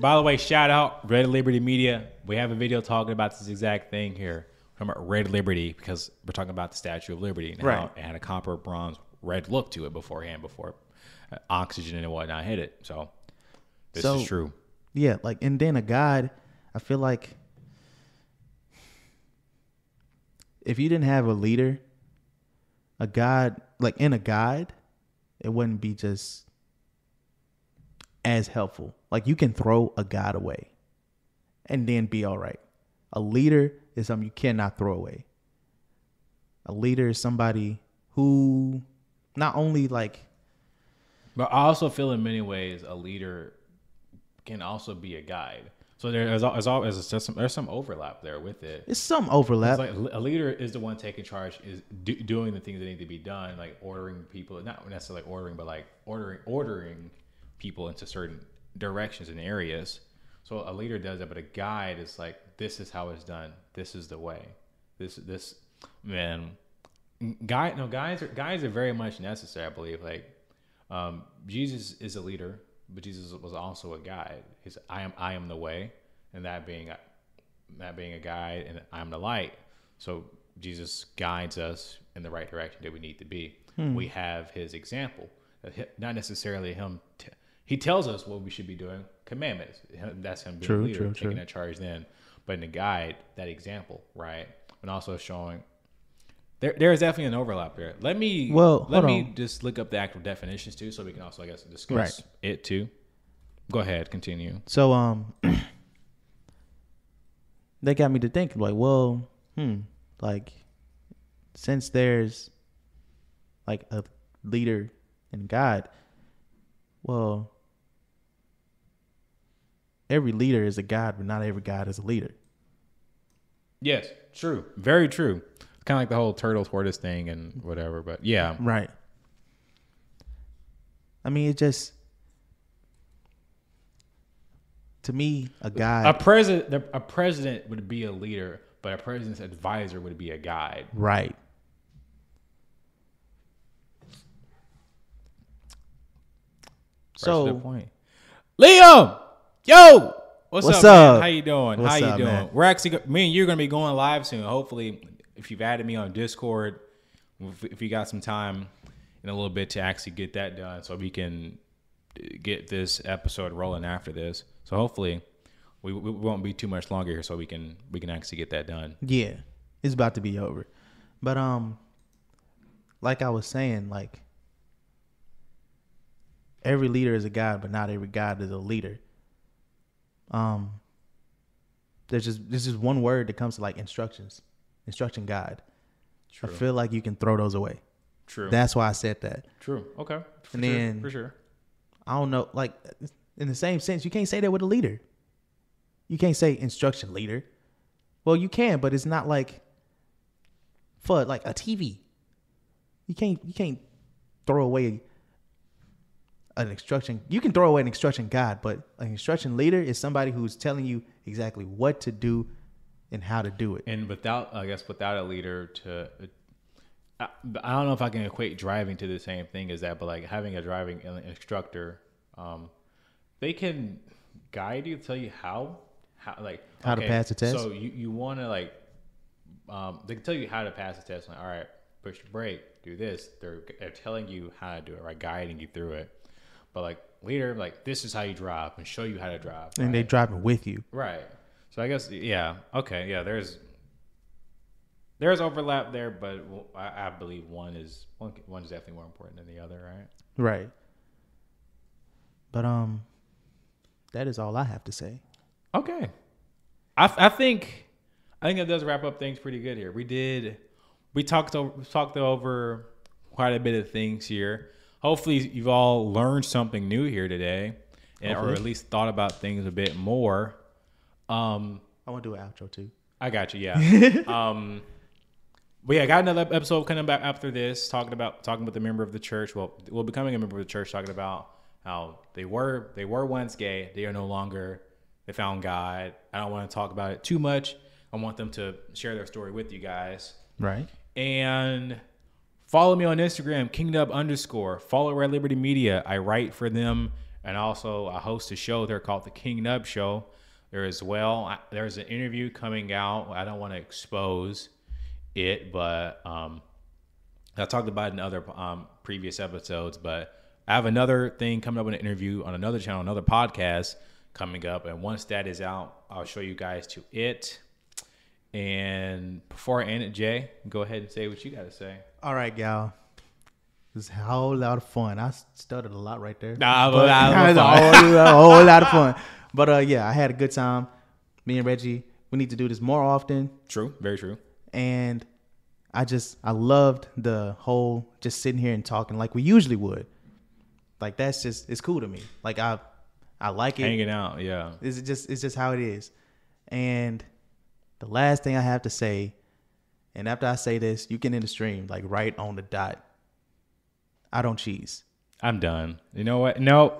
by the way, shout out Red Liberty Media. We have a video talking about this exact thing here. About Red Liberty because we're talking about the Statue of Liberty and how it had a copper, bronze, red look to it beforehand before uh, oxygen and whatnot hit it. So this So- is true. Yeah, like and then a God, I feel like if you didn't have a leader, a God like in a guide, it wouldn't be just as helpful. Like you can throw a God away and then be all right. A leader is something you cannot throw away. A leader is somebody who not only like But I also feel in many ways a leader can also be a guide. So there's al- there's, al- there's, there's some there's some overlap there with it. it's some overlap. It's like a leader is the one taking charge, is do, doing the things that need to be done, like ordering people, not necessarily ordering, but like ordering ordering people into certain directions and areas. So a leader does that, but a guide is like, this is how it's done. This is the way. This this man, guide no guides are guides are very much necessary. I believe like um, Jesus is a leader, but Jesus was also a guide. He's I am I am the way, and that being that being a guide, and I'm the light. So Jesus guides us in the right direction that we need to be. We have His example, not necessarily Him. T- he tells us what we should be doing. Commandments. That's Him being True, a leader, true, taking true. that charge. Then, but in the guide, that example, right, and also showing there there is definitely an overlap there. Let me Well, let me on. just look up the actual definitions too, so we can also I guess discuss Right. it too. Go ahead, continue. So um that got me to think like, well, hmm, like since there's like a leader and God, well every leader is a God, but not every God is a leader. Yes, true, very true. Kind of like the whole turtle tortoise thing and whatever, but yeah, Right. I mean it just to me, a guy a president a president would be a leader, but a president's advisor would be a guide. right. Press the So point. Liam, yo, what's, What's up? up? How you doing? What's How you up, doing? man? We're actually me and you're gonna be going live soon. Hopefully, if you've added me on Discord, if, if you got some time in a little bit to actually get that done, so we can get this episode rolling after this. So hopefully, we, we won't be too much longer here, so we can we can actually get that done. Yeah, it's about to be over. But um, like I was saying, like every leader is a god, but not every god is a leader. Um, there's just there's just one word that comes to like instructions, instruction guide. True. I feel like you can throw those away. True. That's why I said that. True. Okay. For And sure, then- for sure. I don't know, like in the same sense, you can't say that with a leader. You can't say instruction leader. Well, you can, but it's not like for like a TV. You can't you can't throw away an instruction. You can throw away an instruction guide, but an instruction leader is somebody who's telling you exactly what to do and how to do it. and without i guess without a leader to I, I don't know if i can equate driving to the same thing as that but like having a driving instructor um they can guide you tell you how how like How to pass the test? so you, you want to like um they can tell you how to pass the test like all right push the brake do this they're, they're telling you how to do it right guiding you through it but like leader like this is how you drive and show you how to drive And they driving with you. Right. So I guess yeah. Okay. Yeah. There's there's overlap there, but I, I believe one is one one is definitely more important than the other. Right. Right. But um that is all I have to say. Okay. I I think I think it does wrap up things pretty good here. We did we talked over talked over quite a bit of things here. Hopefully you've all learned something new here today, and, or at least thought about things a bit more. Um, I want to do an outro too. I got you. Yeah. um, but yeah, I got another episode coming back after this, talking about talking with a member of the church. Well, well, becoming a member of the church, talking about how they were they were once gay, they are no longer. They found God. I don't want to talk about it too much. I want them to share their story with you guys. Right. And follow me on Instagram, Kingdom underscore. Follow Red Liberty Media. I write for them, and also I host a show there called the King Nub Show. There as well. I, there's an interview coming out. I don't want to expose it, but um, I talked about it in other um, previous episodes. But I have another thing coming up in an interview on another channel, another podcast coming up. And once that is out, I'll show you guys to it. And before I end it, Jay, go ahead and say what you got to say. All right, gal. This is a whole lot of fun. I stuttered a lot right there. Nah, but but it was a whole, whole lot of fun. But uh, yeah, I had a good time. Me and Reggie, we need to do this more often. True, very true. And I just I loved the whole just sitting here and talking like we usually would. Like that's just it's cool to me. Like I I like it. Hanging out, yeah. It's just it's just how it is. And the last thing I have to say, and after I say this, you can end the stream like right on the dot. I don't cheese. I'm done. You know what? No.